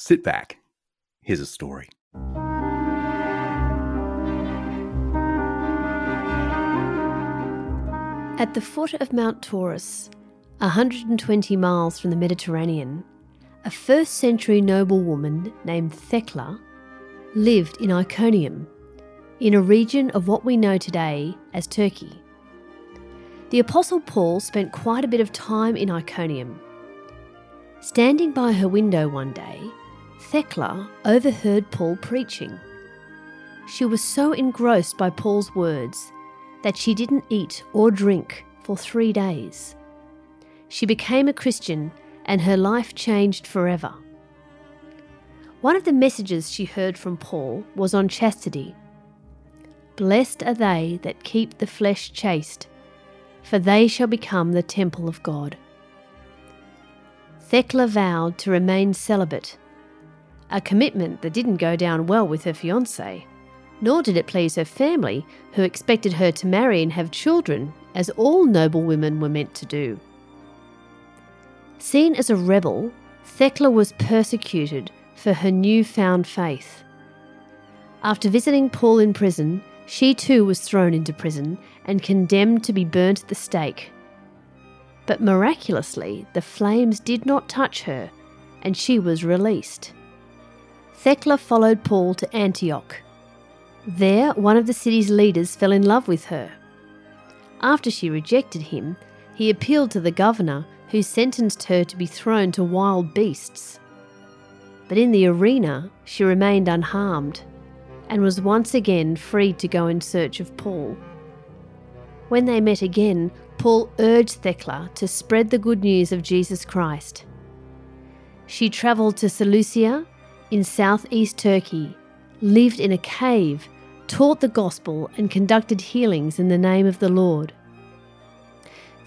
Sit back. Here's a story. At the foot of Mount Taurus, 120 miles from the Mediterranean, a first century noblewoman named Thecla lived in Iconium, in a region of what we know today as Turkey. The Apostle Paul spent quite a bit of time in Iconium. Standing by her window one day, Thecla overheard Paul preaching. She was so engrossed by Paul's words that she didn't eat or drink for three days. She became a Christian and her life changed forever. One of the messages she heard from Paul was on chastity. Blessed are they that keep the flesh chaste, for they shall become the temple of God. Thecla vowed to remain celibate, a commitment that didn't go down well with her fiance nor did it please her family, who expected her to marry and have children, as all noble women were meant to do. Seen as a rebel, Thecla was persecuted for her new-found faith. After visiting Paul in prison, she too was thrown into prison and condemned to be burnt at the stake. But miraculously, the flames did not touch her, and she was released. Thecla followed Paul to Antioch, there, one of the city's leaders fell in love with her. After she rejected him, he appealed to the governor, who sentenced her to be thrown to wild beasts. But in the arena, she remained unharmed and was once again freed to go in search of Paul. When they met again, Paul urged Thecla to spread the good news of Jesus Christ. She travelled to Seleucia in southeast Turkey, lived in a cave, taught the gospel, and conducted healings in the name of the Lord.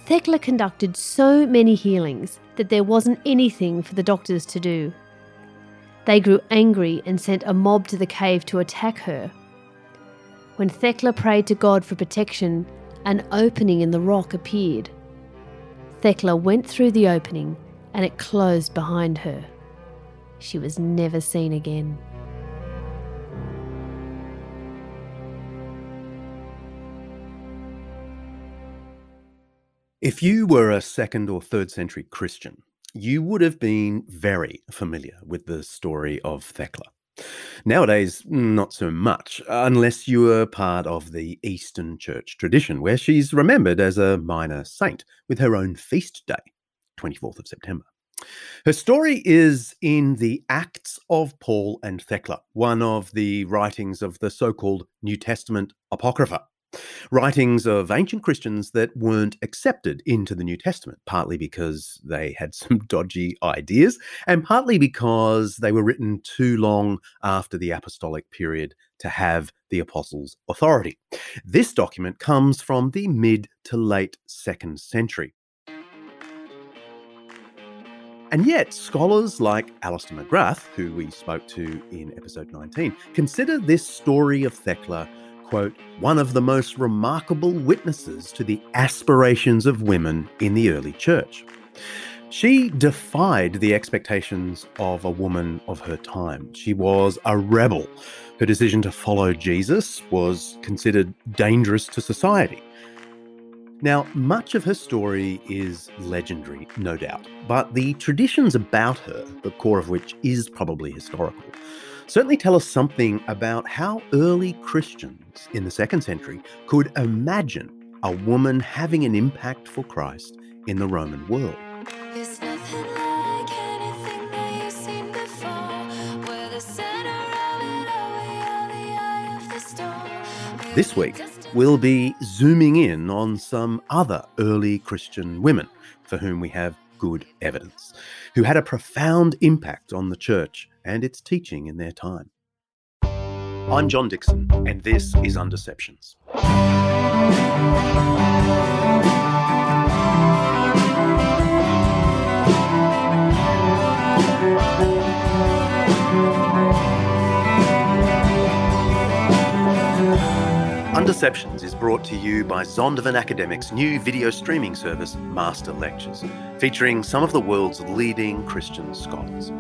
Thecla conducted so many healings that there wasn't anything for the doctors to do. They grew angry and sent a mob to the cave to attack her. When Thecla prayed to God for protection, an opening in the rock appeared. Thecla went through the opening and it closed behind her. She was never seen again. If you were a second or third century Christian, you would have been very familiar with the story of Thecla. Nowadays, not so much, unless you were part of the Eastern Church tradition, where she's remembered as a minor saint with her own feast day, 24th of September. Her story is in the Acts of Paul and Thecla, one of the writings of the so called New Testament Apocrypha. Writings of ancient Christians that weren't accepted into the New Testament, partly because they had some dodgy ideas, and partly because they were written too long after the apostolic period to have the apostles' authority. This document comes from the mid to late second century. And yet, scholars like Alister McGrath, who we spoke to in episode 19, consider this story of Thecla quote, one of the most remarkable witnesses to the aspirations of women in the early church. She defied the expectations of a woman of her time. She was a rebel. Her decision to follow Jesus was considered dangerous to society. Now, much of her story is legendary, no doubt, but the traditions about her, the core of which is probably historical, certainly tell us something about how early Christians in the second century could imagine a woman having an impact for Christ in the Roman world. This week, we'll be zooming in on some other early Christian women for whom we have good evidence, who had a profound impact on the church and its teaching in their time. I'm John Dickson, and this is Undeceptions. Undeceptions is brought to you by Zondervan Academic's new video streaming service, Master Lectures, featuring some of the world's leading Christian scholars.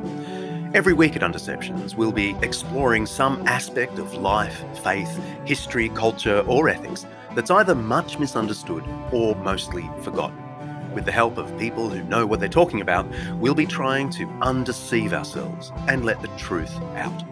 Every week at Undeceptions, we'll be exploring some aspect of life, faith, history, culture, or ethics that's either much misunderstood or mostly forgotten. With the help of people who know what they're talking about, we'll be trying to undeceive ourselves and let the truth out.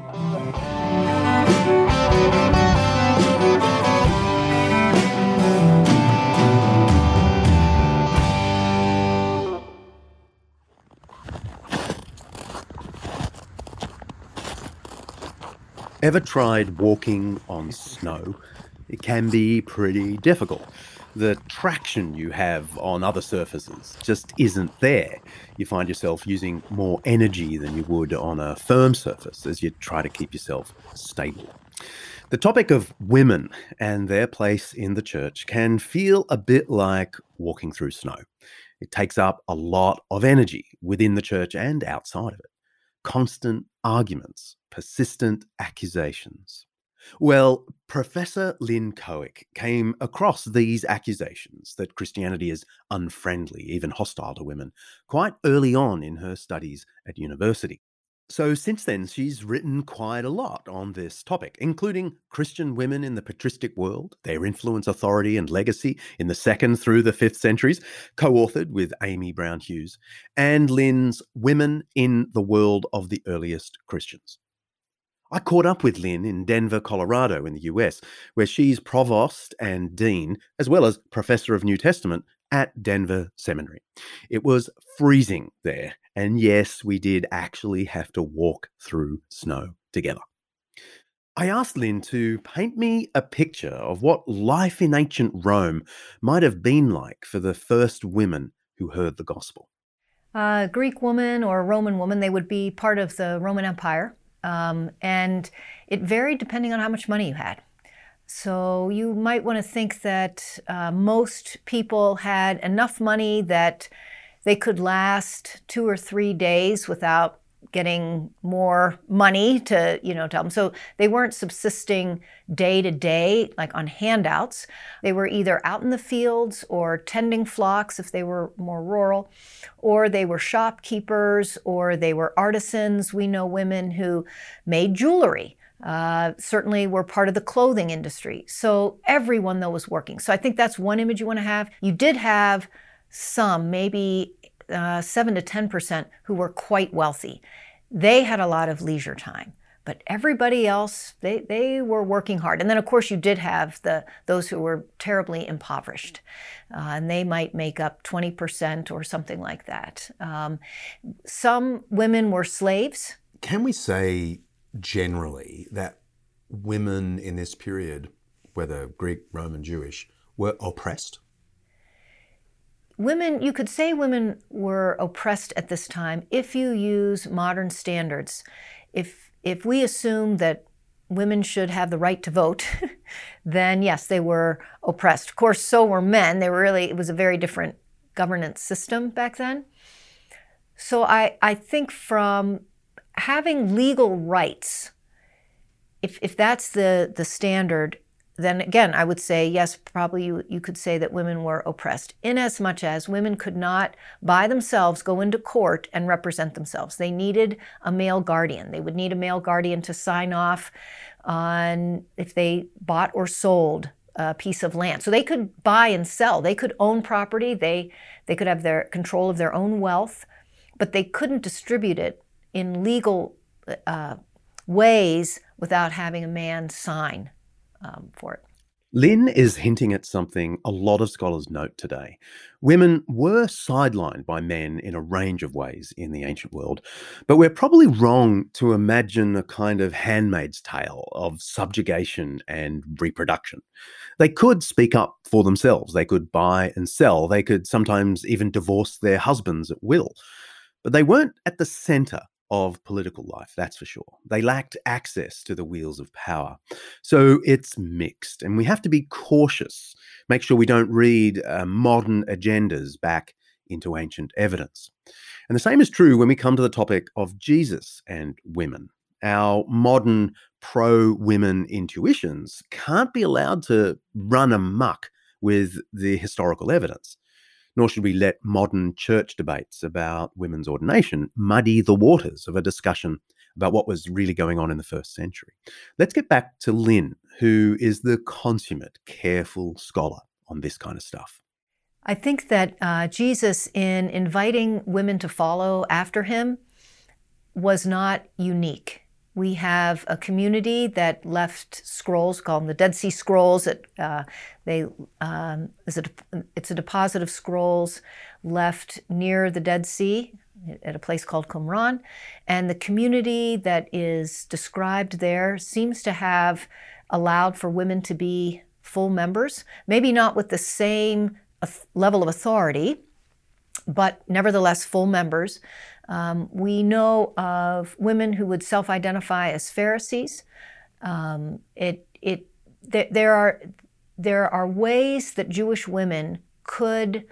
Ever tried walking on snow? It can be pretty difficult. The traction you have on other surfaces just isn't there. You find yourself using more energy than you would on a firm surface as you try to keep yourself stable. The topic of women and their place in the church can feel a bit like walking through snow. It takes up a lot of energy within the church and outside of it. Constant arguments, persistent accusations. Well, Professor Lynn Cohick came across these accusations that Christianity is unfriendly, even hostile to women, quite early on in her studies at university. So, since then, she's written quite a lot on this topic, including Christian women in the patristic world, their influence, authority, and legacy in the second through the fifth centuries, co authored with Amy Brown Hughes, and Lynn's Women in the World of the Earliest Christians. I caught up with Lynn in Denver, Colorado, in the US, where she's provost and dean, as well as professor of New Testament at Denver Seminary. It was freezing there, and yes, we did actually have to walk through snow together. I asked Lynn to paint me a picture of what life in ancient Rome might have been like for the first women who heard the gospel. A Greek woman or a Roman woman, they would be part of the Roman Empire, um, and it varied depending on how much money you had. So you might want to think that uh, most people had enough money that they could last two or three days without getting more money to you know tell them so they weren't subsisting day to day like on handouts. They were either out in the fields or tending flocks if they were more rural or they were shopkeepers or they were artisans. We know women who made jewelry uh, certainly were part of the clothing industry so everyone though was working so i think that's one image you want to have you did have some maybe uh, 7 to 10% who were quite wealthy. They had a lot of leisure time. But everybody else, they, they were working hard. And then, of course, you did have the those who were terribly impoverished, uh, and they might make up 20% or something like that. Um, some women were slaves. Can we say generally that women in this period, whether Greek, Roman, Jewish, were oppressed? women, you could say women were oppressed at this time if you use modern standards. If, if we assume that women should have the right to vote, then yes, they were oppressed. Of course, so were men. They were really, it was a very different governance system back then. So I, I think from having legal rights, if, if that's the, the standard, then again, I would say, yes, probably you, you could say that women were oppressed, inasmuch as women could not by themselves go into court and represent themselves. They needed a male guardian. They would need a male guardian to sign off on if they bought or sold a piece of land. So they could buy and sell. They could own property. They, they could have their control of their own wealth, but they couldn't distribute it in legal uh, ways without having a man sign um, for it. Lynn is hinting at something a lot of scholars note today. Women were sidelined by men in a range of ways in the ancient world, but we're probably wrong to imagine a kind of handmaid's tale of subjugation and reproduction. They could speak up for themselves, they could buy and sell, they could sometimes even divorce their husbands at will, but they weren't at the center of political life, that's for sure. They lacked access to the wheels of power. So it's mixed, and we have to be cautious, make sure we don't read uh, modern agendas back into ancient evidence. And the same is true when we come to the topic of Jesus and women. Our modern pro women intuitions can't be allowed to run amuck with the historical evidence. Nor should we let modern church debates about women's ordination muddy the waters of a discussion about what was really going on in the first century. Let's get back to Lynn, who is the consummate, careful scholar on this kind of stuff. I think that uh, Jesus, in inviting women to follow after him, was not unique. We have a community that left scrolls, called the Dead Sea Scrolls. It, uh, they, um, is a, it's a deposit of scrolls left near the Dead Sea at a place called Qumran. And the community that is described there seems to have allowed for women to be full members, maybe not with the same level of authority, but nevertheless full members. Um, we know of women who would self-identify as Pharisees. Um, it, it, th- there are there are ways that Jewish women could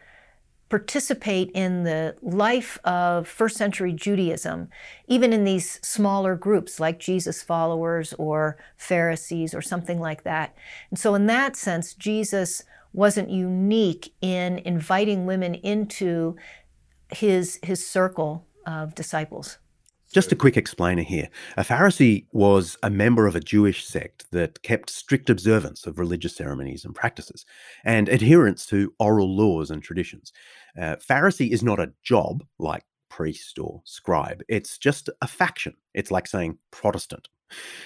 participate in the life of first century Judaism, even in these smaller groups like Jesus followers or Pharisees or something like that. And so, in that sense, Jesus wasn't unique in inviting women into his, his circle of disciples. Just a quick explainer here. A Pharisee was a member of a Jewish sect that kept strict observance of religious ceremonies and practices and adherence to oral laws and traditions. Uh, Pharisee is not a job like priest or scribe, it's just a faction. It's like saying Protestant.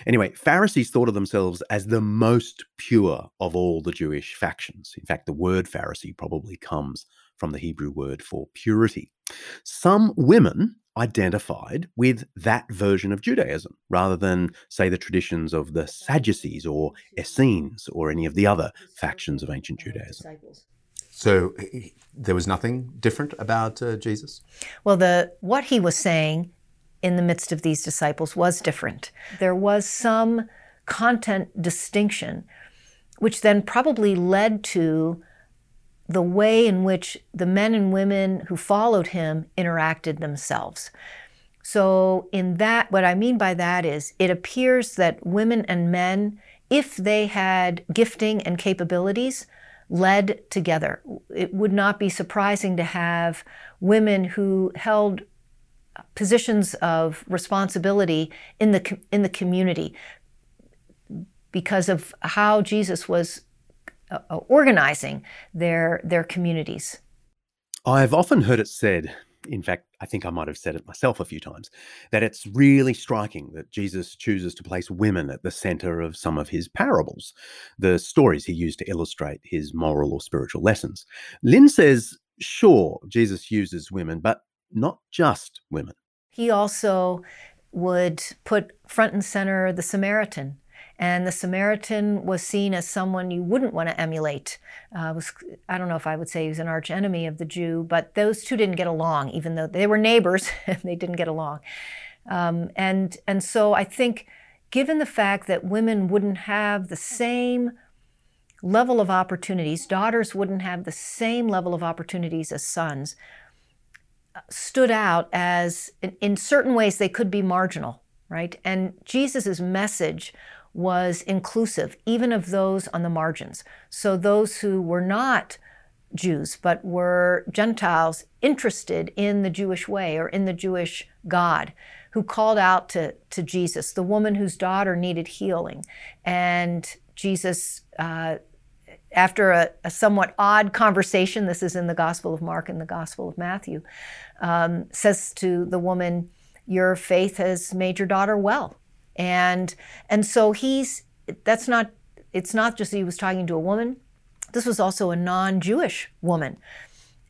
Anyway, Pharisees thought of themselves as the most pure of all the Jewish factions. In fact, the word Pharisee probably comes from the Hebrew word for purity. Some women identified with that version of Judaism rather than, say, the traditions of the Sadducees or Essenes or any of the other factions of ancient Judaism. So there was nothing different about uh, Jesus? Well, the what he was saying in the midst of these disciples was different. There was some content distinction, which then probably led to the way in which the men and women who followed him interacted themselves. So, in that, what I mean by that is it appears that women and men, if they had gifting and capabilities, led together. It would not be surprising to have women who held positions of responsibility in the in the community because of how Jesus was uh, uh, organizing their their communities. I've often heard it said, in fact, I think I might have said it myself a few times, that it's really striking that Jesus chooses to place women at the center of some of his parables, the stories he used to illustrate his moral or spiritual lessons. Lynn says, sure, Jesus uses women, but not just women. He also would put front and center the Samaritan. And the Samaritan was seen as someone you wouldn't want to emulate. Uh, was, I don't know if I would say he was an arch enemy of the Jew, but those two didn't get along, even though they were neighbors they didn't get along. Um, and, and so I think, given the fact that women wouldn't have the same level of opportunities, daughters wouldn't have the same level of opportunities as sons, stood out as, in, in certain ways, they could be marginal, right? And Jesus' message was inclusive, even of those on the margins. So those who were not Jews, but were Gentiles interested in the Jewish way or in the Jewish God, who called out to, to Jesus, the woman whose daughter needed healing. And Jesus uh, after a, a, somewhat odd conversation, this is in the Gospel of Mark and the Gospel of Matthew, um, says to the woman, Your faith has made your daughter well. And, and so he's, that's not, it's not just that he was talking to a woman, this was also a non Jewish woman.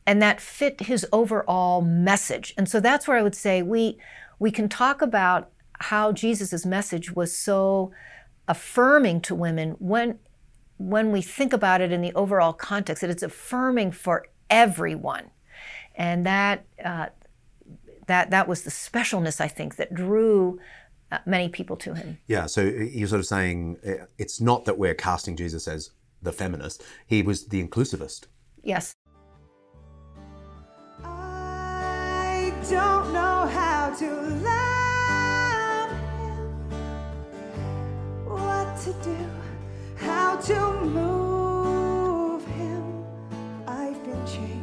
And that fit his overall message. And so that's where I would say we, we can talk about how Jesus' message was so affirming to women when when we think about it in the overall context, that it's affirming for everyone. And that, uh, that, that was the specialness, I think, that drew uh, many people to him. Yeah, so you're sort of saying uh, it's not that we're casting Jesus as the feminist, he was the inclusivist. Yes. I don't know how to love him, what to do how to move him. I've been changed.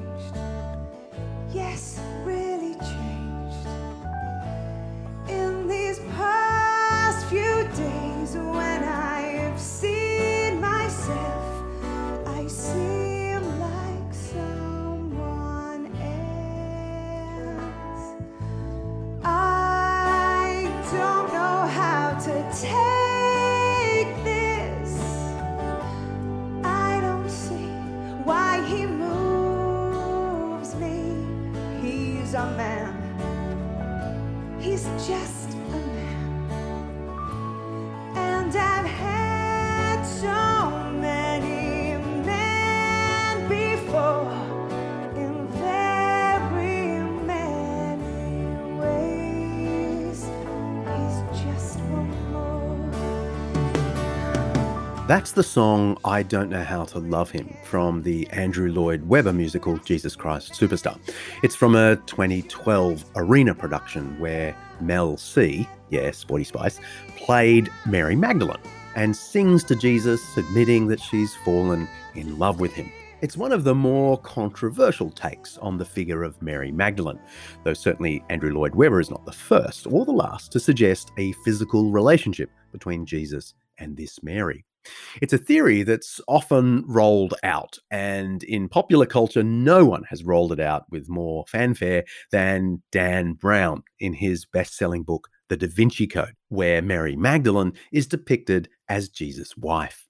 That's the song I Don't Know How to Love Him from the Andrew Lloyd Webber musical Jesus Christ Superstar. It's from a 2012 arena production where Mel C, yes, Sporty Spice, played Mary Magdalene and sings to Jesus, admitting that she's fallen in love with him. It's one of the more controversial takes on the figure of Mary Magdalene, though certainly Andrew Lloyd Webber is not the first or the last to suggest a physical relationship between Jesus and this Mary. It's a theory that's often rolled out, and in popular culture, no one has rolled it out with more fanfare than Dan Brown in his best selling book, The Da Vinci Code, where Mary Magdalene is depicted as Jesus' wife.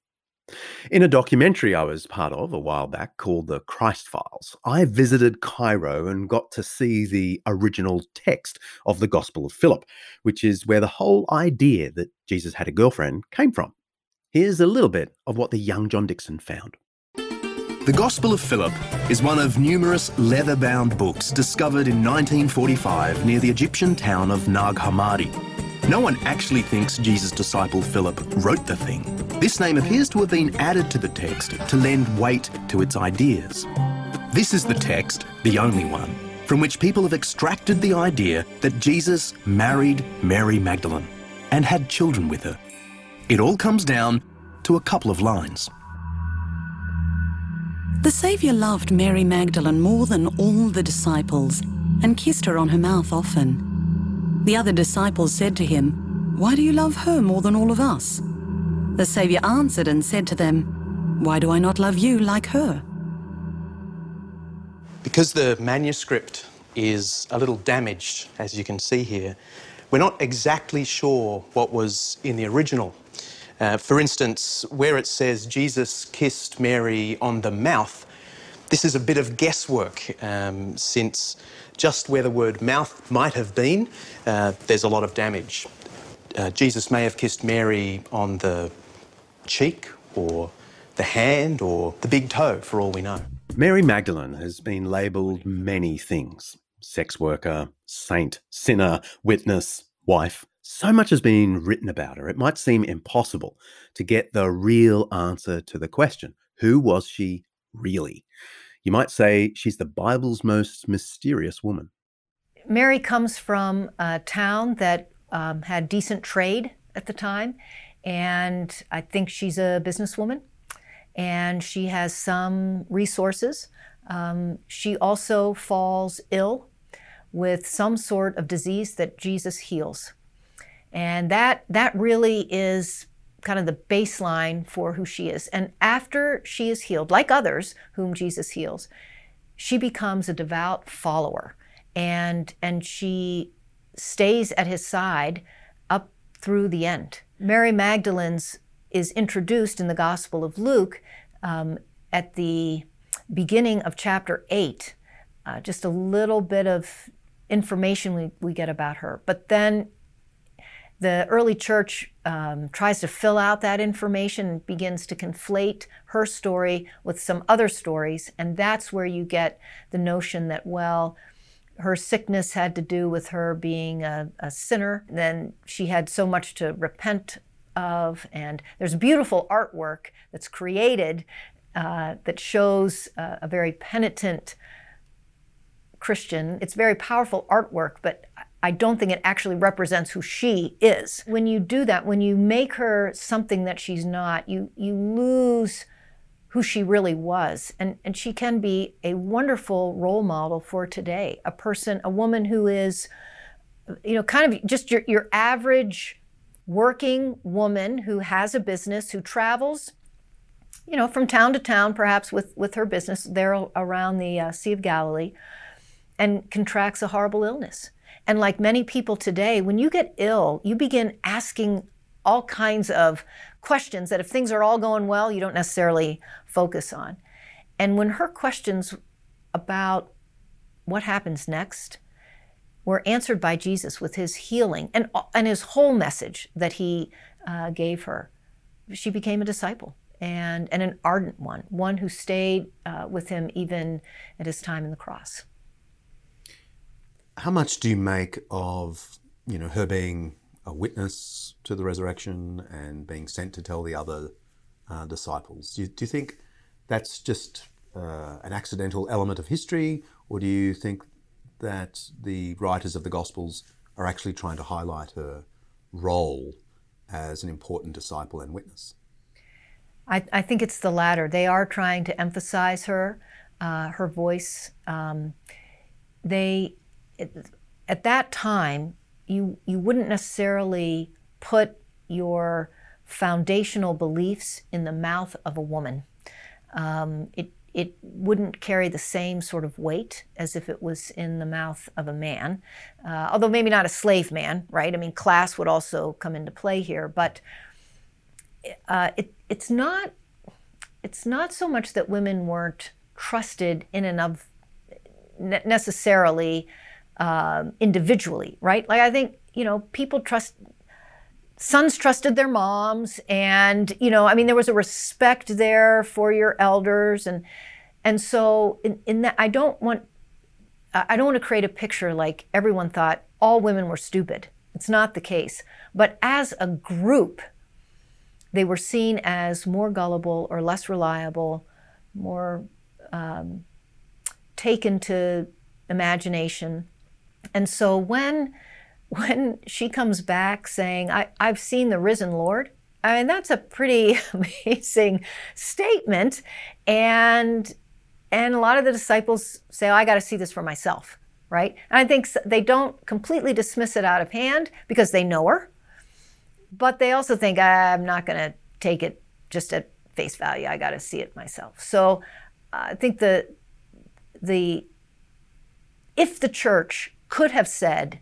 In a documentary I was part of a while back called The Christ Files, I visited Cairo and got to see the original text of the Gospel of Philip, which is where the whole idea that Jesus had a girlfriend came from. Here's a little bit of what the young John Dickson found. The Gospel of Philip is one of numerous leather bound books discovered in 1945 near the Egyptian town of Nag Hammadi. No one actually thinks Jesus' disciple Philip wrote the thing. This name appears to have been added to the text to lend weight to its ideas. This is the text, the only one, from which people have extracted the idea that Jesus married Mary Magdalene and had children with her. It all comes down to a couple of lines. The Saviour loved Mary Magdalene more than all the disciples and kissed her on her mouth often. The other disciples said to him, Why do you love her more than all of us? The Saviour answered and said to them, Why do I not love you like her? Because the manuscript is a little damaged, as you can see here, we're not exactly sure what was in the original. Uh, for instance, where it says Jesus kissed Mary on the mouth, this is a bit of guesswork um, since just where the word mouth might have been, uh, there's a lot of damage. Uh, Jesus may have kissed Mary on the cheek or the hand or the big toe, for all we know. Mary Magdalene has been labelled many things sex worker, saint, sinner, witness, wife. So much has been written about her, it might seem impossible to get the real answer to the question who was she really? You might say she's the Bible's most mysterious woman. Mary comes from a town that um, had decent trade at the time, and I think she's a businesswoman, and she has some resources. Um, she also falls ill with some sort of disease that Jesus heals. And that, that really is kind of the baseline for who she is. And after she is healed, like others whom Jesus heals, she becomes a devout follower and, and she stays at his side up through the end. Mary Magdalene's is introduced in the Gospel of Luke um, at the beginning of chapter 8. Uh, just a little bit of information we, we get about her. But then the early church um, tries to fill out that information and begins to conflate her story with some other stories. And that's where you get the notion that, well, her sickness had to do with her being a, a sinner. Then she had so much to repent of. And there's beautiful artwork that's created uh, that shows uh, a very penitent Christian. It's very powerful artwork, but I don't think it actually represents who she is. When you do that, when you make her something that she's not, you you lose who she really was. And and she can be a wonderful role model for today. A person, a woman who is you know, kind of just your your average working woman who has a business, who travels you know, from town to town, perhaps with, with her business there around the uh, Sea of Galilee, and contracts a horrible illness. And like many people today, when you get ill, you begin asking all kinds of questions that if things are all going well, you don't necessarily focus on. And when her questions about what happens next were answered by Jesus with his healing and, and his whole message that he uh, gave her, she became a disciple and, and an ardent one, one who stayed uh, with him even at his time in the cross. How much do you make of you know her being a witness to the resurrection and being sent to tell the other uh, disciples. Do you, do you think that's just uh, an accidental element of history, or do you think that the writers of the Gospels are actually trying to highlight her role as an important disciple and witness? I, I think it's the latter. They are trying to emphasize her, uh, her voice. Um, they, it, at that time, you you wouldn't necessarily put your foundational beliefs in the mouth of a woman. Um, it it wouldn't carry the same sort of weight as if it was in the mouth of a man, uh, although maybe not a slave man, right? I mean, class would also come into play here, but uh, it, it's not it's not so much that women weren't trusted in and of necessarily um, individually, right? Like I think you know people trust sons trusted their moms and you know i mean there was a respect there for your elders and and so in, in that i don't want i don't want to create a picture like everyone thought all women were stupid. It's not the case. But as a group they were seen as more gullible or less reliable more um, taken to imagination and so when when she comes back saying, I, I've seen the risen Lord, I mean, that's a pretty amazing statement. And and a lot of the disciples say, oh, I got to see this for myself, right? And I think they don't completely dismiss it out of hand because they know her, but they also think, I'm not going to take it just at face value. I got to see it myself. So uh, I think the the if the church could have said,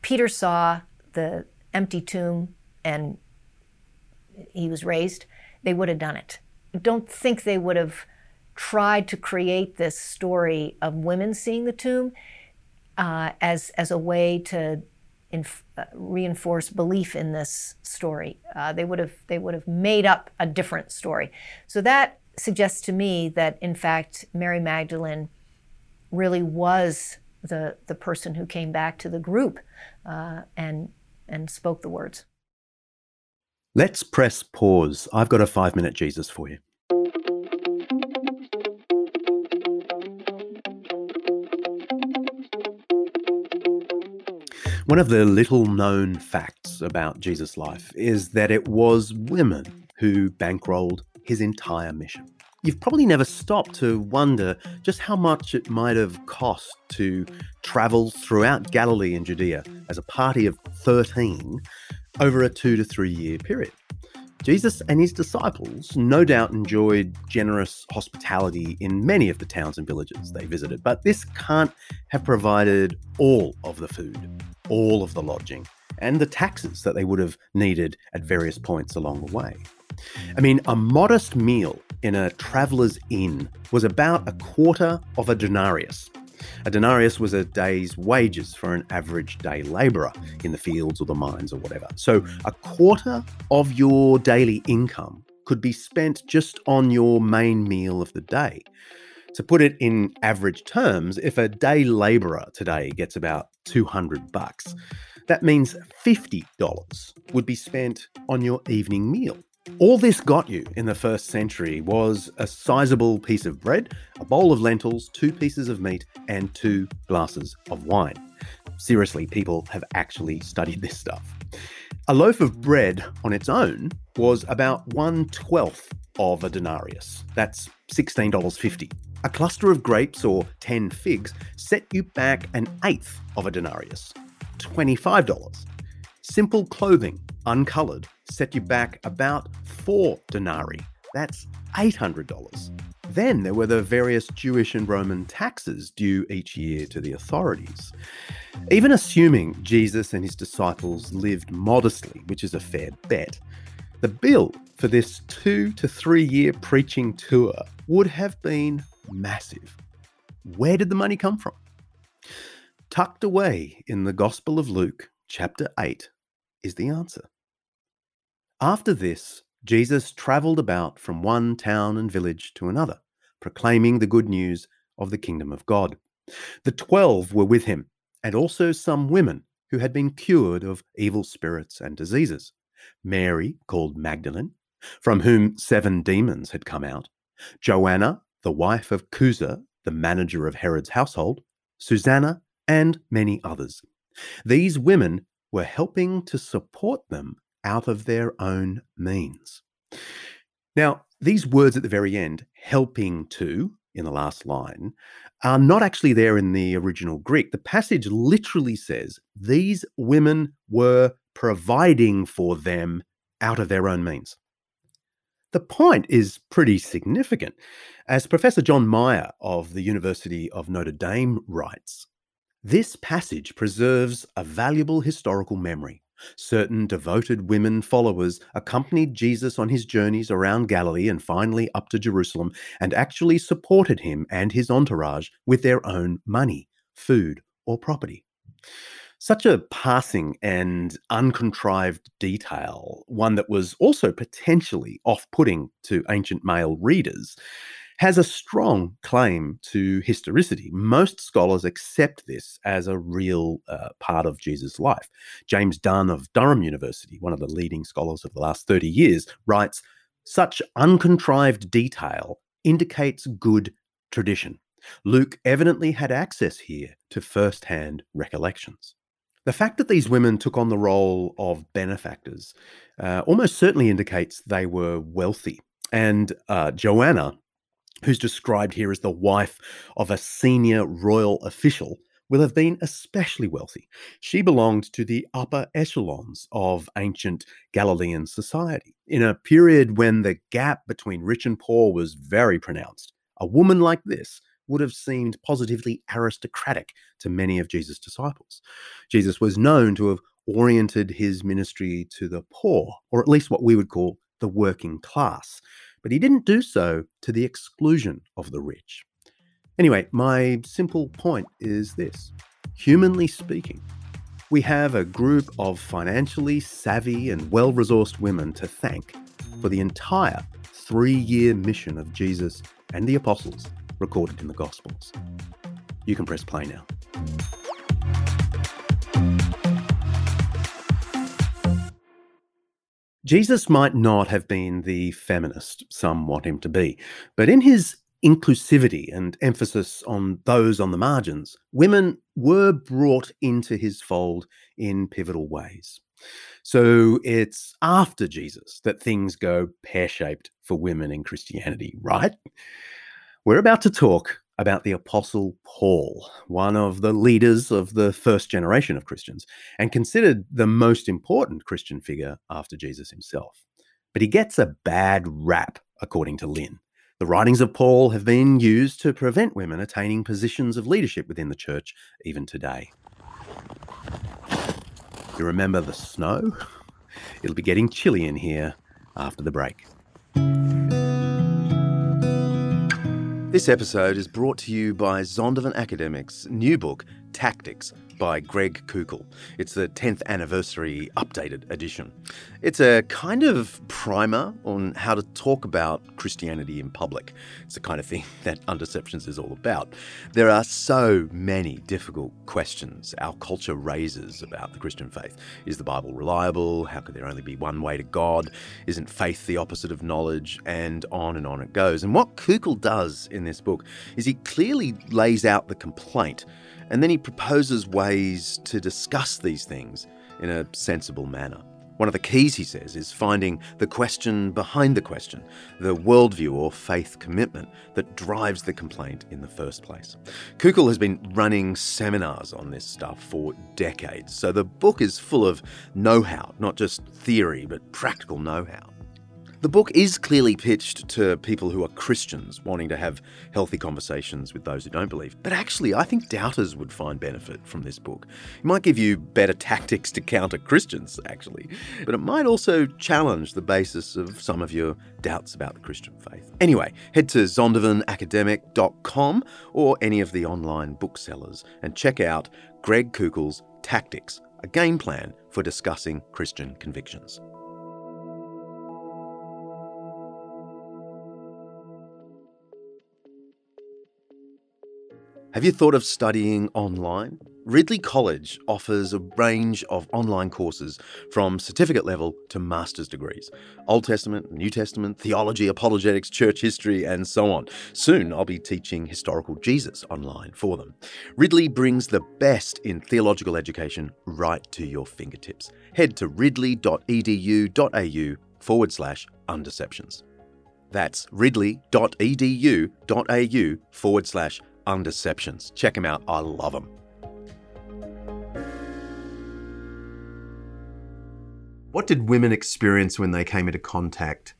Peter saw the empty tomb and he was raised, they would have done it. I don't think they would have tried to create this story of women seeing the tomb uh, as, as a way to inf- uh, reinforce belief in this story. Uh, they would have they would have made up a different story. So that suggests to me that in fact Mary Magdalene really was the the person who came back to the group uh, and and spoke the words. Let's press pause. I've got a five minute Jesus for you. One of the little known facts about Jesus' life is that it was women who bankrolled his entire mission. You've probably never stopped to wonder just how much it might have cost to travel throughout Galilee and Judea as a party of 13 over a two to three year period. Jesus and his disciples no doubt enjoyed generous hospitality in many of the towns and villages they visited, but this can't have provided all of the food, all of the lodging, and the taxes that they would have needed at various points along the way. I mean, a modest meal in a traveller's inn was about a quarter of a denarius. A denarius was a day's wages for an average day labourer in the fields or the mines or whatever. So a quarter of your daily income could be spent just on your main meal of the day. To put it in average terms, if a day labourer today gets about 200 bucks, that means $50 would be spent on your evening meal. All this got you in the first century was a sizable piece of bread, a bowl of lentils, two pieces of meat, and two glasses of wine. Seriously, people have actually studied this stuff. A loaf of bread on its own was about one twelfth of a denarius. That's $16.50. A cluster of grapes or 10 figs set you back an eighth of a denarius, $25. Simple clothing, uncoloured, set you back about four denarii. That's $800. Then there were the various Jewish and Roman taxes due each year to the authorities. Even assuming Jesus and his disciples lived modestly, which is a fair bet, the bill for this two to three year preaching tour would have been massive. Where did the money come from? Tucked away in the Gospel of Luke, chapter 8, is the answer. After this, Jesus travelled about from one town and village to another, proclaiming the good news of the kingdom of God. The twelve were with him, and also some women who had been cured of evil spirits and diseases Mary, called Magdalene, from whom seven demons had come out, Joanna, the wife of Chuza, the manager of Herod's household, Susanna, and many others. These women were helping to support them out of their own means. Now, these words at the very end, helping to, in the last line, are not actually there in the original Greek. The passage literally says these women were providing for them out of their own means. The point is pretty significant. As Professor John Meier of the University of Notre Dame writes, this passage preserves a valuable historical memory. Certain devoted women followers accompanied Jesus on his journeys around Galilee and finally up to Jerusalem and actually supported him and his entourage with their own money, food, or property. Such a passing and uncontrived detail, one that was also potentially off putting to ancient male readers, has a strong claim to historicity. Most scholars accept this as a real uh, part of Jesus' life. James Dunn of Durham University, one of the leading scholars of the last 30 years, writes Such uncontrived detail indicates good tradition. Luke evidently had access here to first hand recollections. The fact that these women took on the role of benefactors uh, almost certainly indicates they were wealthy. And uh, Joanna who's described here as the wife of a senior royal official, will have been especially wealthy. She belonged to the upper echelons of ancient Galilean society. In a period when the gap between rich and poor was very pronounced, a woman like this would have seemed positively aristocratic to many of Jesus' disciples. Jesus was known to have oriented his ministry to the poor, or at least what we would call the working class but he didn't do so to the exclusion of the rich. Anyway, my simple point is this humanly speaking, we have a group of financially savvy and well resourced women to thank for the entire three year mission of Jesus and the apostles recorded in the Gospels. You can press play now. Jesus might not have been the feminist some want him to be, but in his inclusivity and emphasis on those on the margins, women were brought into his fold in pivotal ways. So it's after Jesus that things go pear shaped for women in Christianity, right? We're about to talk about the Apostle Paul, one of the leaders of the first generation of Christians, and considered the most important Christian figure after Jesus himself. But he gets a bad rap, according to Lynn. The writings of Paul have been used to prevent women attaining positions of leadership within the church, even today. You remember the snow? It'll be getting chilly in here after the break. This episode is brought to you by Zondervan Academics' new book, Tactics by Greg Koukl. It's the 10th anniversary updated edition. It's a kind of primer on how to talk about Christianity in public. It's the kind of thing that Undeceptions is all about. There are so many difficult questions our culture raises about the Christian faith. Is the Bible reliable? How could there only be one way to God? Isn't faith the opposite of knowledge? And on and on it goes. And what Koukl does in this book is he clearly lays out the complaint and then he proposes ways to discuss these things in a sensible manner. One of the keys, he says, is finding the question behind the question, the worldview or faith commitment that drives the complaint in the first place. Koukl has been running seminars on this stuff for decades, so the book is full of know how, not just theory, but practical know how. The book is clearly pitched to people who are Christians wanting to have healthy conversations with those who don't believe. But actually, I think doubters would find benefit from this book. It might give you better tactics to counter Christians, actually, but it might also challenge the basis of some of your doubts about the Christian faith. Anyway, head to zondervanacademic.com or any of the online booksellers and check out Greg Koukl's Tactics, a game plan for discussing Christian convictions. Have you thought of studying online? Ridley College offers a range of online courses from certificate level to master's degrees Old Testament, New Testament, theology, apologetics, church history, and so on. Soon I'll be teaching historical Jesus online for them. Ridley brings the best in theological education right to your fingertips. Head to ridley.edu.au forward slash undeceptions. That's ridley.edu.au forward slash undeceptions. Check them out. I love them. What did women experience when they came into contact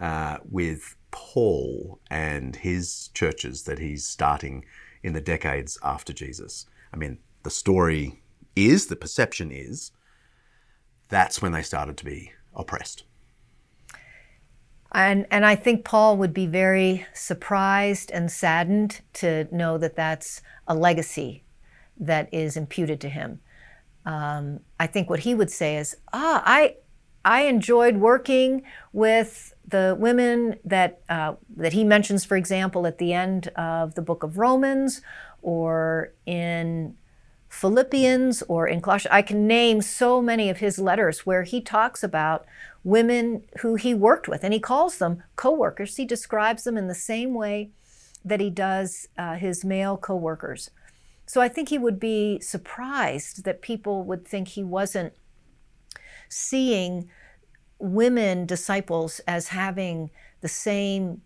uh, with Paul and his churches that he's starting in the decades after Jesus? I mean, the story is, the perception is, that's when they started to be oppressed. And, and I think Paul would be very surprised and saddened to know that that's a legacy that is imputed to him. Um, I think what he would say is, ah, I, I enjoyed working with the women that, uh, that he mentions, for example, at the end of the book of Romans or in Philippians or in Colossians. I can name so many of his letters where he talks about women who he worked with, and he calls them co-workers. He describes them in the same way that he does uh, his male co-workers. So I think he would be surprised that people would think he wasn't seeing women disciples as having the same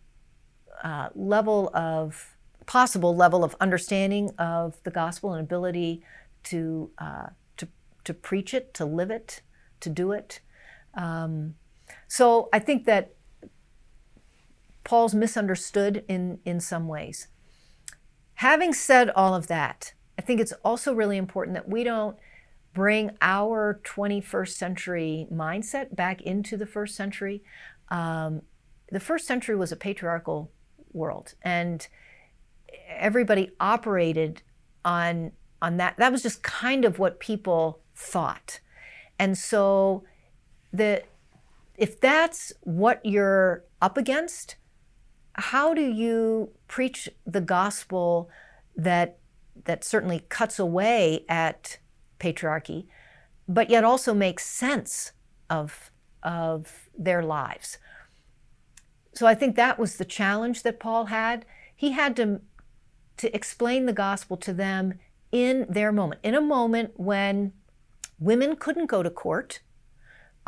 uh, level of possible level of understanding of the gospel and ability to uh, to to preach it, to live it, to do it. Um, so I think that Paul's misunderstood in in some ways. Having said all of that, I think it's also really important that we don't bring our 21st century mindset back into the first century. Um, the first century was a patriarchal world, and everybody operated on on that. That was just kind of what people thought, and so the if that's what you're up against, how do you preach the gospel that that certainly cuts away at patriarchy, but yet also makes sense of, of their lives. So I think that was the challenge that Paul had. He had to, to explain the gospel to them in their moment, in a moment when women couldn't go to court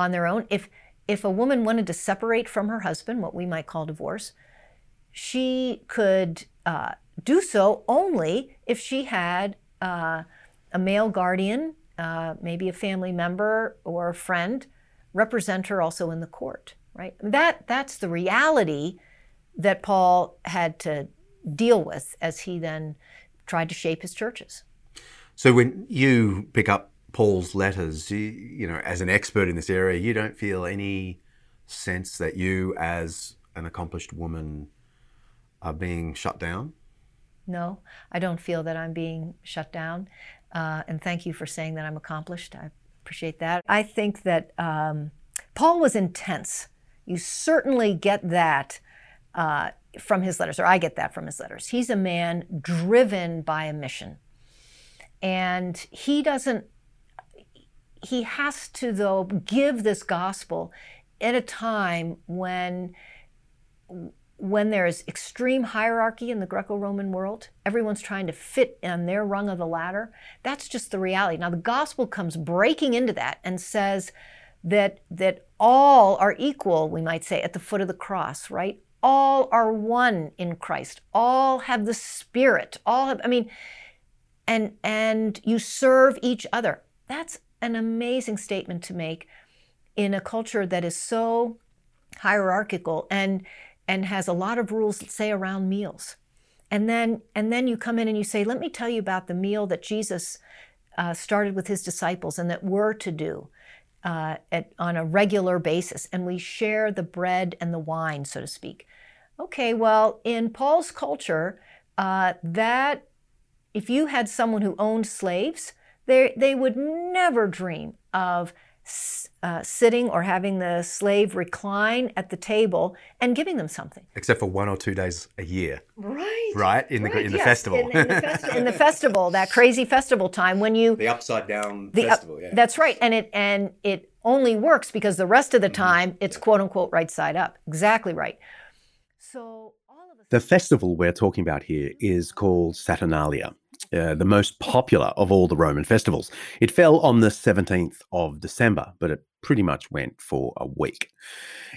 on their own. If, if a woman wanted to separate from her husband, what we might call divorce, she could uh, do so only if she had uh, a male guardian, uh, maybe a family member or a friend, represent her also in the court, right? That, that's the reality that Paul had to deal with as he then tried to shape his churches. So when you pick up Paul's letters, you, you know, as an expert in this area, you don't feel any sense that you, as an accomplished woman, are being shut down? No, I don't feel that I'm being shut down. Uh, and thank you for saying that I'm accomplished. I appreciate that. I think that um, Paul was intense. You certainly get that uh, from his letters, or I get that from his letters. He's a man driven by a mission. And he doesn't, he has to, though, give this gospel at a time when when there's extreme hierarchy in the Greco Roman world, everyone's trying to fit on their rung of the ladder. That's just the reality. Now, the gospel comes breaking into that and says that, that all are equal, we might say, at the foot of the cross, right? All are one in Christ. All have the Spirit. All have, I mean, and, and you serve each other. That's an amazing statement to make in a culture that is so hierarchical and and has a lot of rules, say around meals. And then, and then you come in and you say, let me tell you about the meal that Jesus uh, started with his disciples and that we're to do uh, at, on a regular basis. And we share the bread and the wine, so to speak. Okay, well, in Paul's culture, uh, that if you had someone who owned slaves, they, they would never dream of uh, sitting or having the slave recline at the table and giving them something. Except for one or two days a year, Right. right? In the in the yes, festival. In, in the festi- in the festival, that crazy festival time when you the upside down the, uh, That's right, and it and it only works because the rest of the time it's quote unquote right side up. Exactly right. So all of a The festival we're talking about here is called Saturnalia, uh, the most popular of all the Roman festivals. It fell on the 17th of December, but it pretty much went for a week.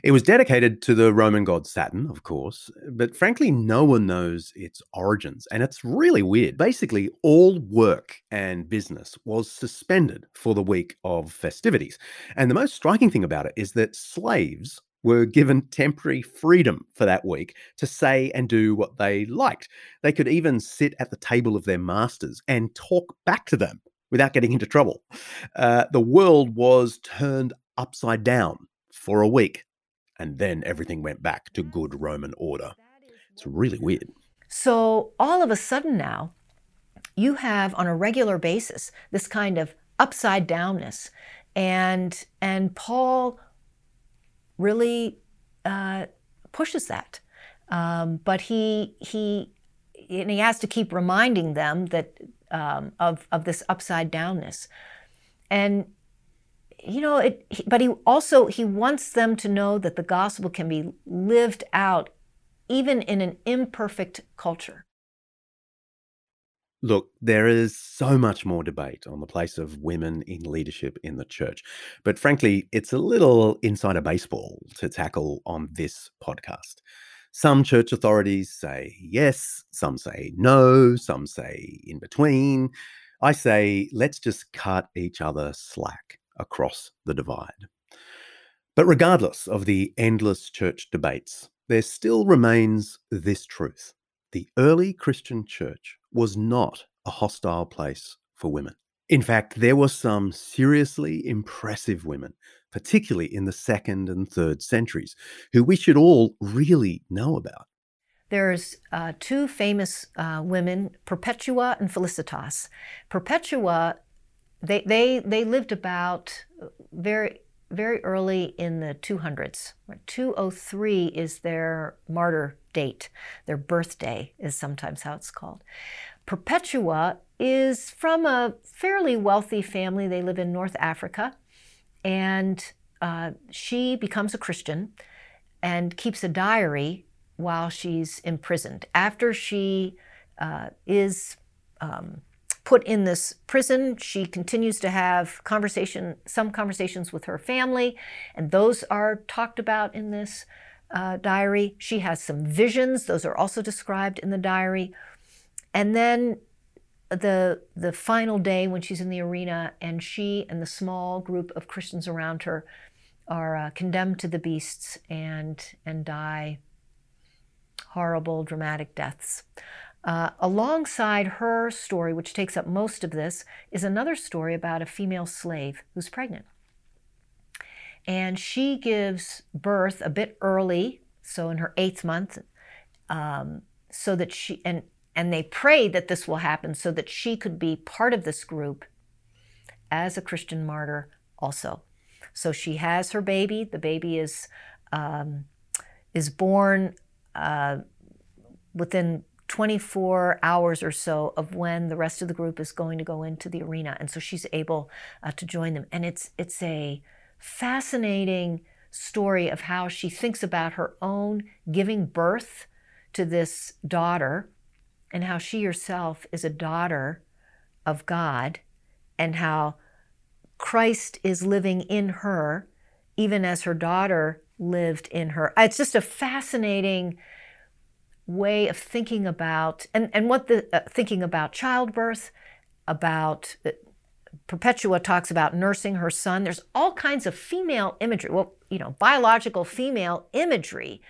It was dedicated to the Roman god Saturn, of course, but frankly, no one knows its origins, and it's really weird. Basically, all work and business was suspended for the week of festivities. And the most striking thing about it is that slaves were given temporary freedom for that week to say and do what they liked. They could even sit at the table of their masters and talk back to them without getting into trouble. Uh, the world was turned upside down for a week, and then everything went back to good Roman order. It's really weird. So all of a sudden now, you have on a regular basis this kind of upside downness, and and Paul really uh, pushes that, um, but he he and he has to keep reminding them that um, of of this upside downness, and you know it. But he also he wants them to know that the gospel can be lived out even in an imperfect culture. Look, there is so much more debate on the place of women in leadership in the church. But frankly, it's a little insider baseball to tackle on this podcast. Some church authorities say yes, some say no, some say in between. I say let's just cut each other slack across the divide. But regardless of the endless church debates, there still remains this truth the early Christian church was not a hostile place for women. In fact, there were some seriously impressive women, particularly in the second and third centuries, who we should all really know about. There's uh, two famous uh, women, Perpetua and Felicitas. Perpetua, they, they, they lived about uh, very, very early in the 200s. 203 is their martyr date. Their birthday is sometimes how it's called. Perpetua is from a fairly wealthy family. They live in North Africa. And uh, she becomes a Christian and keeps a diary while she's imprisoned. After she uh, is um, put in this prison, she continues to have conversation, some conversations with her family, and those are talked about in this uh, diary. She has some visions; those are also described in the diary. And then the the final day when she's in the arena, and she and the small group of Christians around her are uh, condemned to the beasts and and die horrible, dramatic deaths. Uh, alongside her story, which takes up most of this, is another story about a female slave who's pregnant. And she gives birth a bit early, so in her eighth month, um, so that she, and, and they pray that this will happen so that she could be part of this group as a Christian martyr also. So she has her baby. The baby is um, is born uh, within 24 hours or so of when the rest of the group is going to go into the arena, and so she's able uh, to join them. And it's it's a fascinating story of how she thinks about her own giving birth to this daughter, and how she herself is a daughter of God, and how Christ is living in her, even as her daughter lived in her. It's just a fascinating way of thinking about and, and what the uh, thinking about childbirth, about uh, Perpetua talks about nursing her son. There's all kinds of female imagery, well, you know, biological female imagery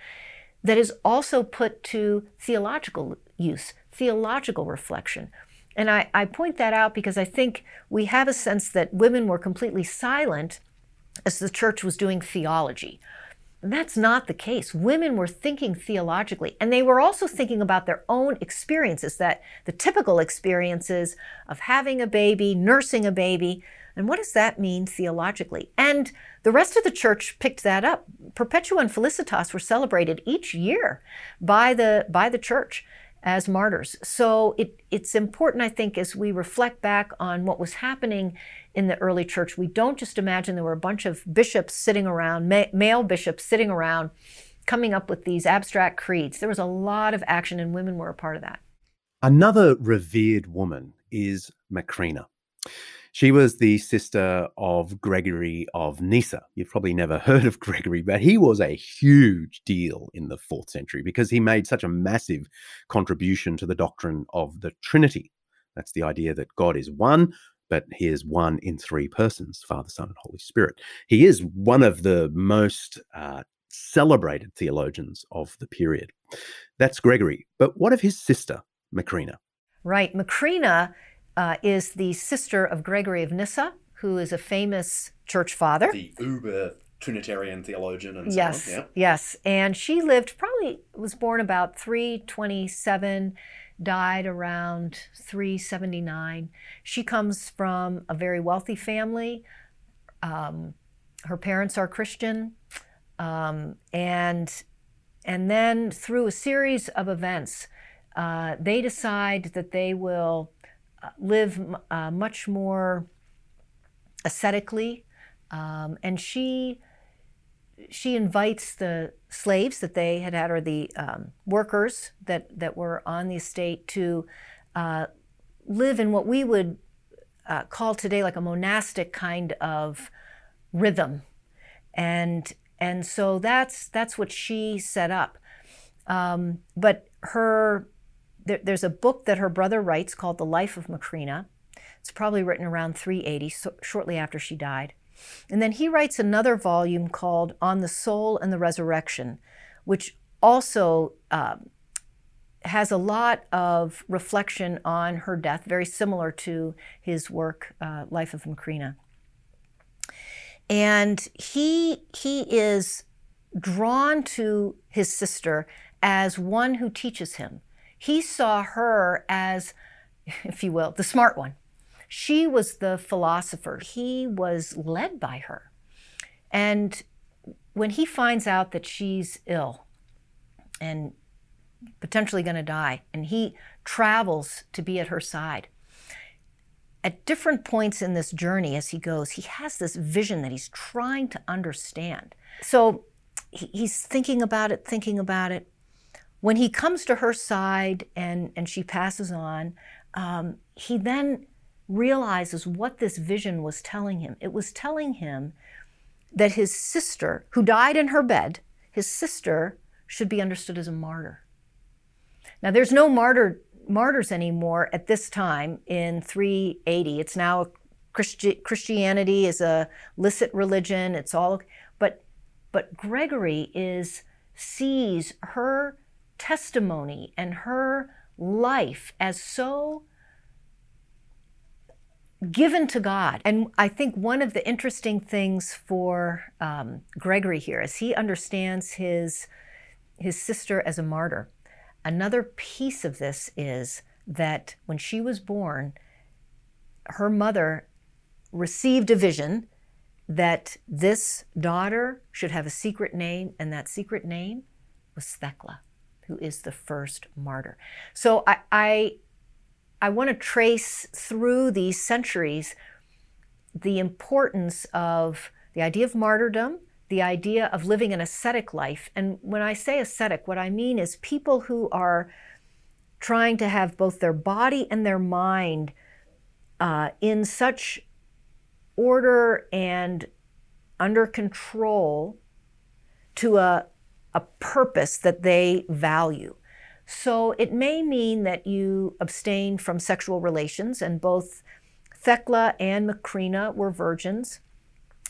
that is also put to theological use, theological reflection. And I, I point that out because I think we have a sense that women were completely silent as the church was doing theology. That's not the case. Women were thinking theologically, and they were also thinking about their own experiences that the typical experiences of having a baby, nursing a baby, And what does that mean theologically? And the rest of the church picked that up. Perpetua and Felicitas were celebrated each year by the by the church as martyrs. So it, it's important, I think, as we reflect back on what was happening in the early church, we don't just imagine there were a bunch of bishops sitting around, ma- male bishops sitting around, coming up with these abstract creeds. There was a lot of action, and women were a part of that. Another revered woman is Macrina. She was the sister of Gregory of Nyssa. You've probably never heard of Gregory, but he was a huge deal in the fourth century because he made such a massive contribution to the doctrine of the Trinity. That's the idea that God is one, but he is one in three persons Father, Son, and Holy Spirit. He is one of the most uh, celebrated theologians of the period. That's Gregory. But what of his sister, Macrina? Right. Macrina uh, is the sister of Gregory of Nyssa, who is a famous church father. The uber Trinitarian theologian and yes, so on. Yeah. yes. And she lived probably was born about 327, died around 379. She comes from a very wealthy family. Um, her parents are Christian, um, and and then through a series of events, uh, they decide that they will uh, live uh, much more ascetically, um, and she she invites the slaves that they had had, or the um, workers that that were on the estate, to uh, live in what we would uh, call today like a monastic kind of rhythm, and and so that's that's what she set up. Um, but her there, there's a book that her brother writes called The Life of Macrina. It's probably written around 380, so shortly after she died. And then he writes another volume called On the Soul and the Resurrection, which also uh, has a lot of reflection on her death, very similar to his work, uh, Life of Macrina. And he, he is drawn to his sister as one who teaches him. He saw her as, if you will, the smart one. She was the philosopher. He was led by her. And when he finds out that she's ill and potentially going to die, and he travels to be at her side, at different points in this journey as he goes, he has this vision that he's trying to understand. So he's thinking about it, thinking about it, when he comes to her side and, and she passes on, um, he then realizes what this vision was telling him. It was telling him that his sister, who died in her bed, his sister should be understood as a martyr. Now, there's no martyr, martyrs anymore at this time in 380. It's now Christi- Christianity is a licit religion. It's all, but but Gregory is sees her testimony and her life as so given to God. And I think one of the interesting things for um, Gregory here is he understands his, his sister as a martyr. Another piece of this is that when she was born, her mother received a vision that this daughter should have a secret name, and that secret name was Thecla who is the first martyr. So I, I, I want to trace through these centuries the importance of the idea of martyrdom, the idea of living an ascetic life. And when I say ascetic, what I mean is people who are trying to have both their body and their mind uh, in such order and under control to a, a purpose that they value. So it may mean that you abstain from sexual relations, and both Thecla and Macrina were virgins,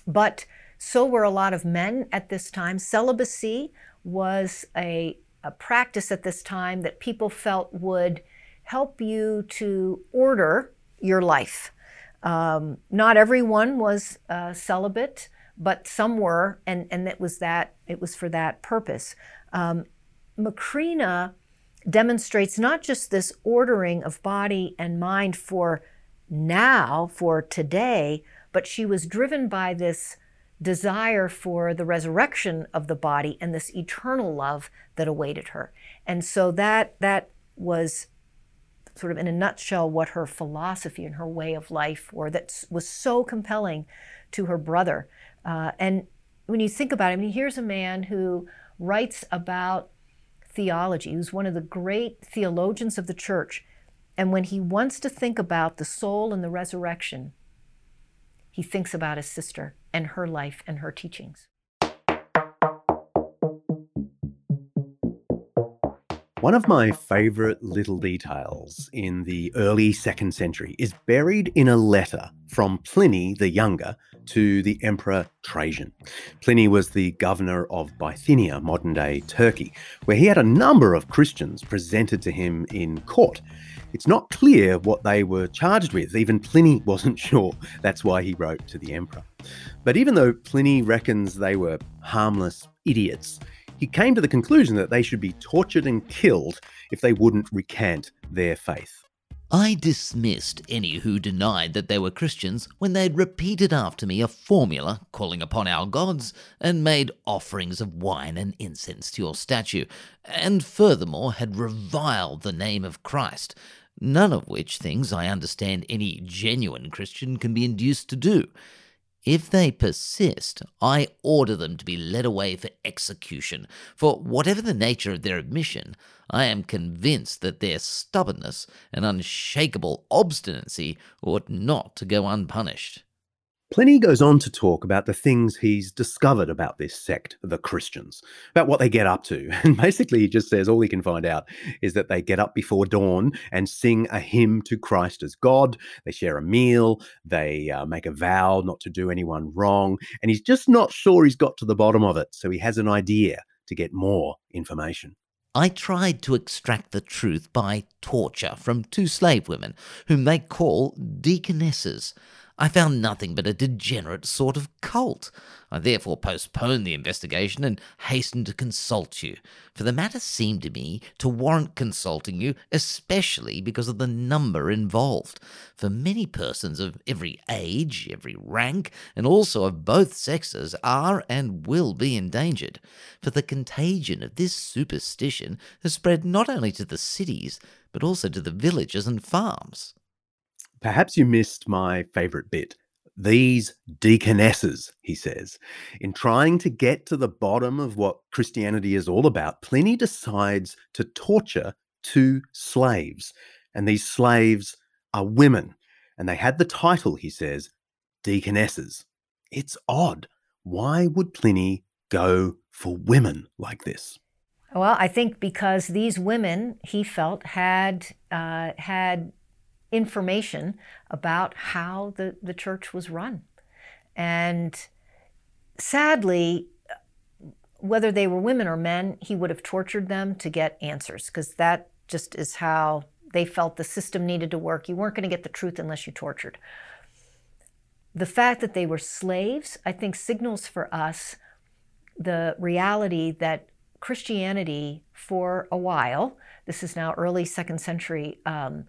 but so were a lot of men at this time. Celibacy was a, a practice at this time that people felt would help you to order your life. Um, not everyone was uh, celibate but some were, and, and it was that it was for that purpose. Um, Macrina demonstrates not just this ordering of body and mind for now, for today, but she was driven by this desire for the resurrection of the body and this eternal love that awaited her. And so that that was sort of in a nutshell what her philosophy and her way of life were that was so compelling to her brother. Uh, and when you think about it, I mean, here's a man who writes about theology, who's one of the great theologians of the church. And when he wants to think about the soul and the resurrection, he thinks about his sister and her life and her teachings. One of my favourite little details in the early second century is buried in a letter from Pliny the Younger to the Emperor Trajan. Pliny was the governor of Bithynia, modern day Turkey, where he had a number of Christians presented to him in court. It's not clear what they were charged with. Even Pliny wasn't sure. That's why he wrote to the emperor. But even though Pliny reckons they were harmless idiots, he came to the conclusion that they should be tortured and killed if they wouldn't recant their faith. I dismissed any who denied that they were Christians when they'd repeated after me a formula calling upon our gods and made offerings of wine and incense to your statue, and furthermore had reviled the name of Christ, none of which things I understand any genuine Christian can be induced to do. If they persist, I order them to be led away for execution. For whatever the nature of their admission, I am convinced that their stubbornness and unshakable obstinacy ought not to go unpunished. Pliny goes on to talk about the things he's discovered about this sect, the Christians, about what they get up to. And basically, he just says all he can find out is that they get up before dawn and sing a hymn to Christ as God. They share a meal. They uh, make a vow not to do anyone wrong. And he's just not sure he's got to the bottom of it. So he has an idea to get more information. I tried to extract the truth by torture from two slave women, whom they call deaconesses. I found nothing but a degenerate sort of cult. I therefore postponed the investigation and hastened to consult you, for the matter seemed to me to warrant consulting you, especially because of the number involved. For many persons of every age, every rank, and also of both sexes are and will be endangered, for the contagion of this superstition has spread not only to the cities, but also to the villages and farms. Perhaps you missed my favourite bit. These deaconesses, he says. In trying to get to the bottom of what Christianity is all about, Pliny decides to torture two slaves. And these slaves are women. And they had the title, he says, deaconesses. It's odd. Why would Pliny go for women like this? Well, I think because these women, he felt, had uh, had information about how the, the church was run. And sadly, whether they were women or men, he would have tortured them to get answers because that just is how they felt the system needed to work. You weren't going to get the truth unless you tortured. The fact that they were slaves, I think, signals for us the reality that Christianity, for a while, this is now early second century, um,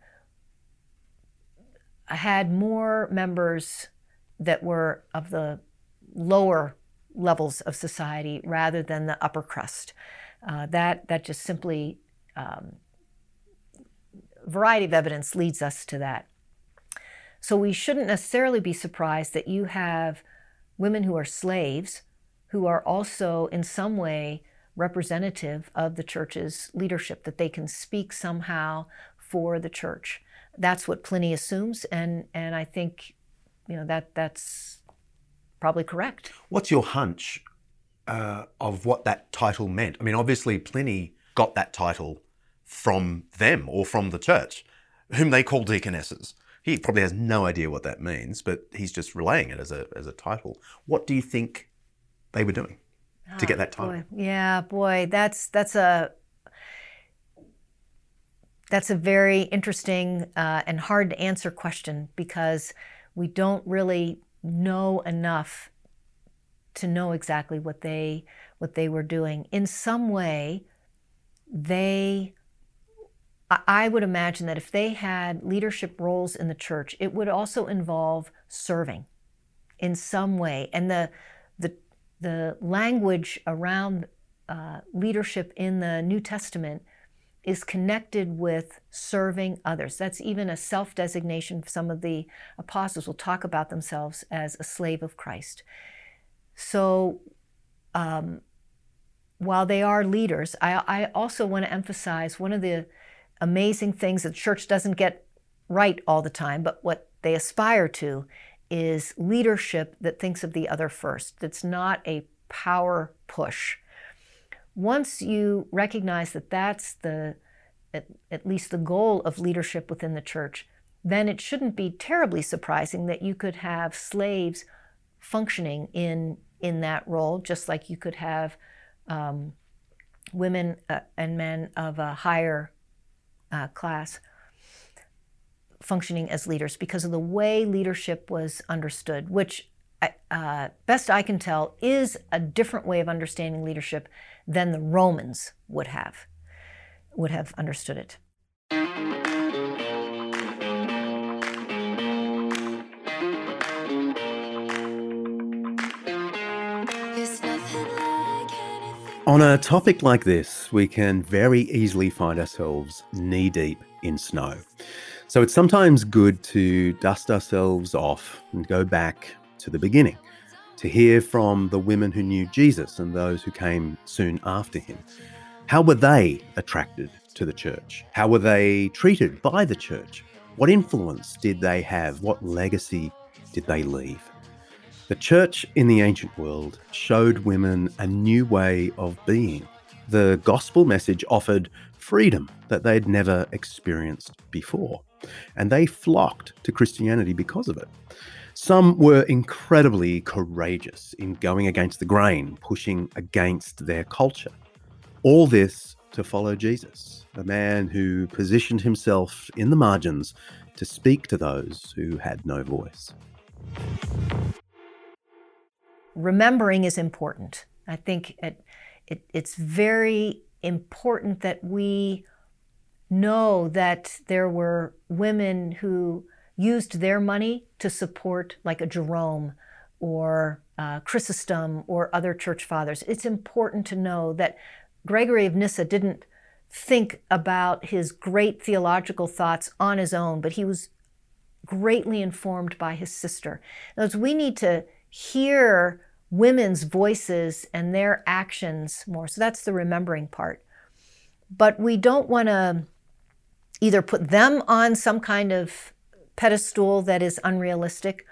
had more members that were of the lower levels of society rather than the upper crust. Uh, that that just simply um, variety of evidence leads us to that. So we shouldn't necessarily be surprised that you have women who are slaves who are also in some way representative of the church's leadership, that they can speak somehow for the church that's what Pliny assumes, and and I think, you know, that that's probably correct. What's your hunch uh, of what that title meant? I mean, obviously Pliny got that title from them or from the church, whom they call deaconesses. He probably has no idea what that means, but he's just relaying it as a as a title. What do you think they were doing to get that title? Boy. Yeah, boy, that's that's a that's a very interesting uh, and hard to answer question because we don't really know enough to know exactly what they what they were doing. In some way, they I would imagine that if they had leadership roles in the church, it would also involve serving. in some way. And the, the, the language around uh, leadership in the New Testament is connected with serving others. That's even a self designation. Some of the apostles will talk about themselves as a slave of Christ. So, um, while they are leaders, I, I also want to emphasize one of the amazing things that church doesn't get right all the time, but what they aspire to is leadership that thinks of the other first, that's not a power push. Once you recognize that that's the at, at least the goal of leadership within the church, then it shouldn't be terribly surprising that you could have slaves functioning in in that role, just like you could have um, women uh, and men of a higher uh, class functioning as leaders because of the way leadership was understood, which, uh, best I can tell, is a different way of understanding leadership than the Romans would have would have understood it. On a topic like this, we can very easily find ourselves knee deep in snow. So it's sometimes good to dust ourselves off and go back to the beginning, to hear from the women who knew Jesus and those who came soon after him. How were they attracted to the church? How were they treated by the church? What influence did they have? What legacy did they leave? The church in the ancient world showed women a new way of being. The gospel message offered freedom that they'd never experienced before, and they flocked to Christianity because of it. Some were incredibly courageous in going against the grain, pushing against their culture. All this to follow Jesus, a man who positioned himself in the margins to speak to those who had no voice remembering is important. I think it, it, it's very important that we know that there were women who used their money to support, like a Jerome or uh, Chrysostom or other church fathers. It's important to know that Gregory of Nyssa didn't think about his great theological thoughts on his own, but he was greatly informed by his sister. As we need to hear women's voices and their actions more. So that's the remembering part. But we don't want to either put them on some kind of pedestal that is unrealistic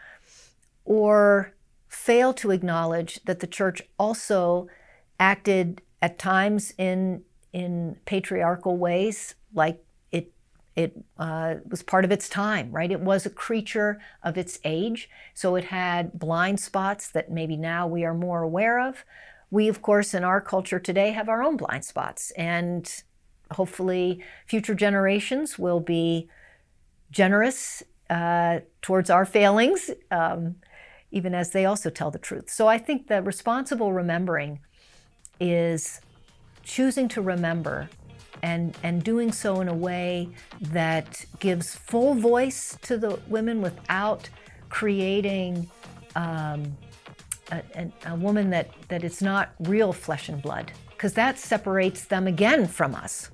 or fail to acknowledge that the church also acted at times in in patriarchal ways like it uh, was part of its time, right? It was a creature of its age, so it had blind spots that maybe now we are more aware of. We, of course, in our culture today have our own blind spots, and hopefully, future generations will be generous uh, towards our failings, um, even as they also tell the truth. So I think the responsible remembering is choosing to remember and, and doing so in a way that gives full voice to the women without creating um, a, a, a, woman that, that is not real flesh and blood, because that separates them again from us.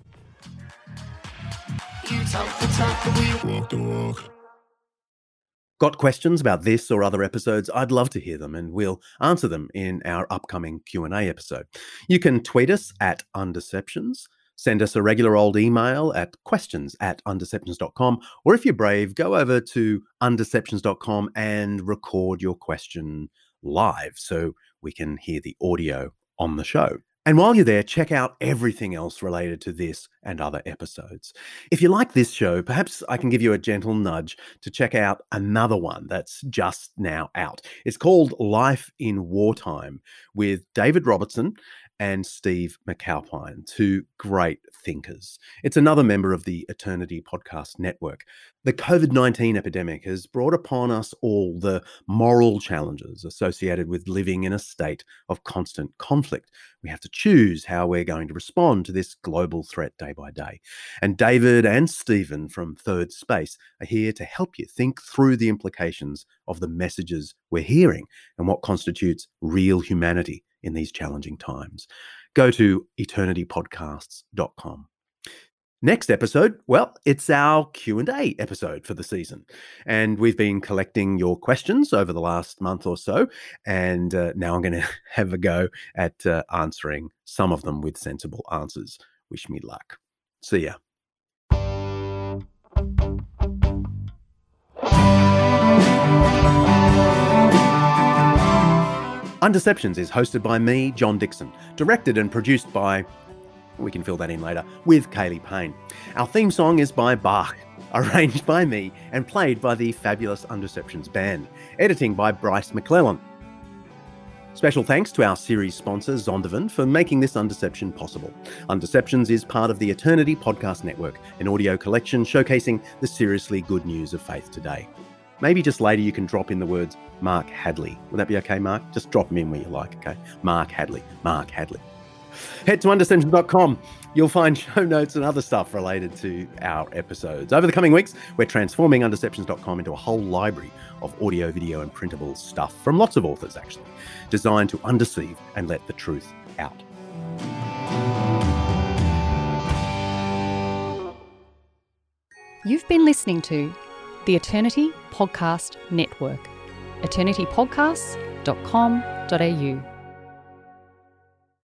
Got questions about this or other episodes? I'd love to hear them and we'll answer them in our upcoming Q&A episode. You can tweet us at undeceptions send us a regular old email at questions at undeceptions.com. Or if you're brave, go over to undeceptions.com and record your question live so we can hear the audio on the show. And while you're there, check out everything else related to this and other episodes. If you like this show, perhaps I can give you a gentle nudge to check out another one that's just now out. It's called Life in Wartime with David Robertson and Steve McAlpine, two great thinkers. It's another member of the Eternity Podcast Network. The COVID 19 epidemic has brought upon us all the moral challenges associated with living in a state of constant conflict. We have to choose how we're going to respond to this global threat day by day. And David and Stephen from Third Space are here to help you think through the implications of the messages we're hearing and what constitutes real humanity in these challenging times. Go to eternitypodcasts.com. Next episode, well, it's our Q&A episode for the season. And we've been collecting your questions over the last month or so, and uh, now I'm going to have a go at uh, answering some of them with sensible answers. Wish me luck. See ya. Undeceptions is hosted by me, John Dickson, directed and produced by, we can fill that in later, with Kaylee Payne. Our theme song is by Bach, arranged by me and played by the fabulous Undeceptions band, editing by Bryce McClellan. Special thanks to our series sponsor, Zondervan, for making this Undeception possible. Undeceptions is part of the Eternity Podcast Network, an audio collection showcasing the seriously good news of faith today. Maybe just later you can drop in the words Mark Hadley. Would that be okay, Mark? Just drop them in where you like, okay? Mark Hadley. Mark Hadley. Head to undeceptions.com. You'll find show notes and other stuff related to our episodes. Over the coming weeks, we're transforming undeceptions.com into a whole library of audio, video, and printable stuff from lots of authors, actually, designed to undeceive and let the truth out. You've been listening to the Eternity Podcast Network, eternitypodcasts.com.au.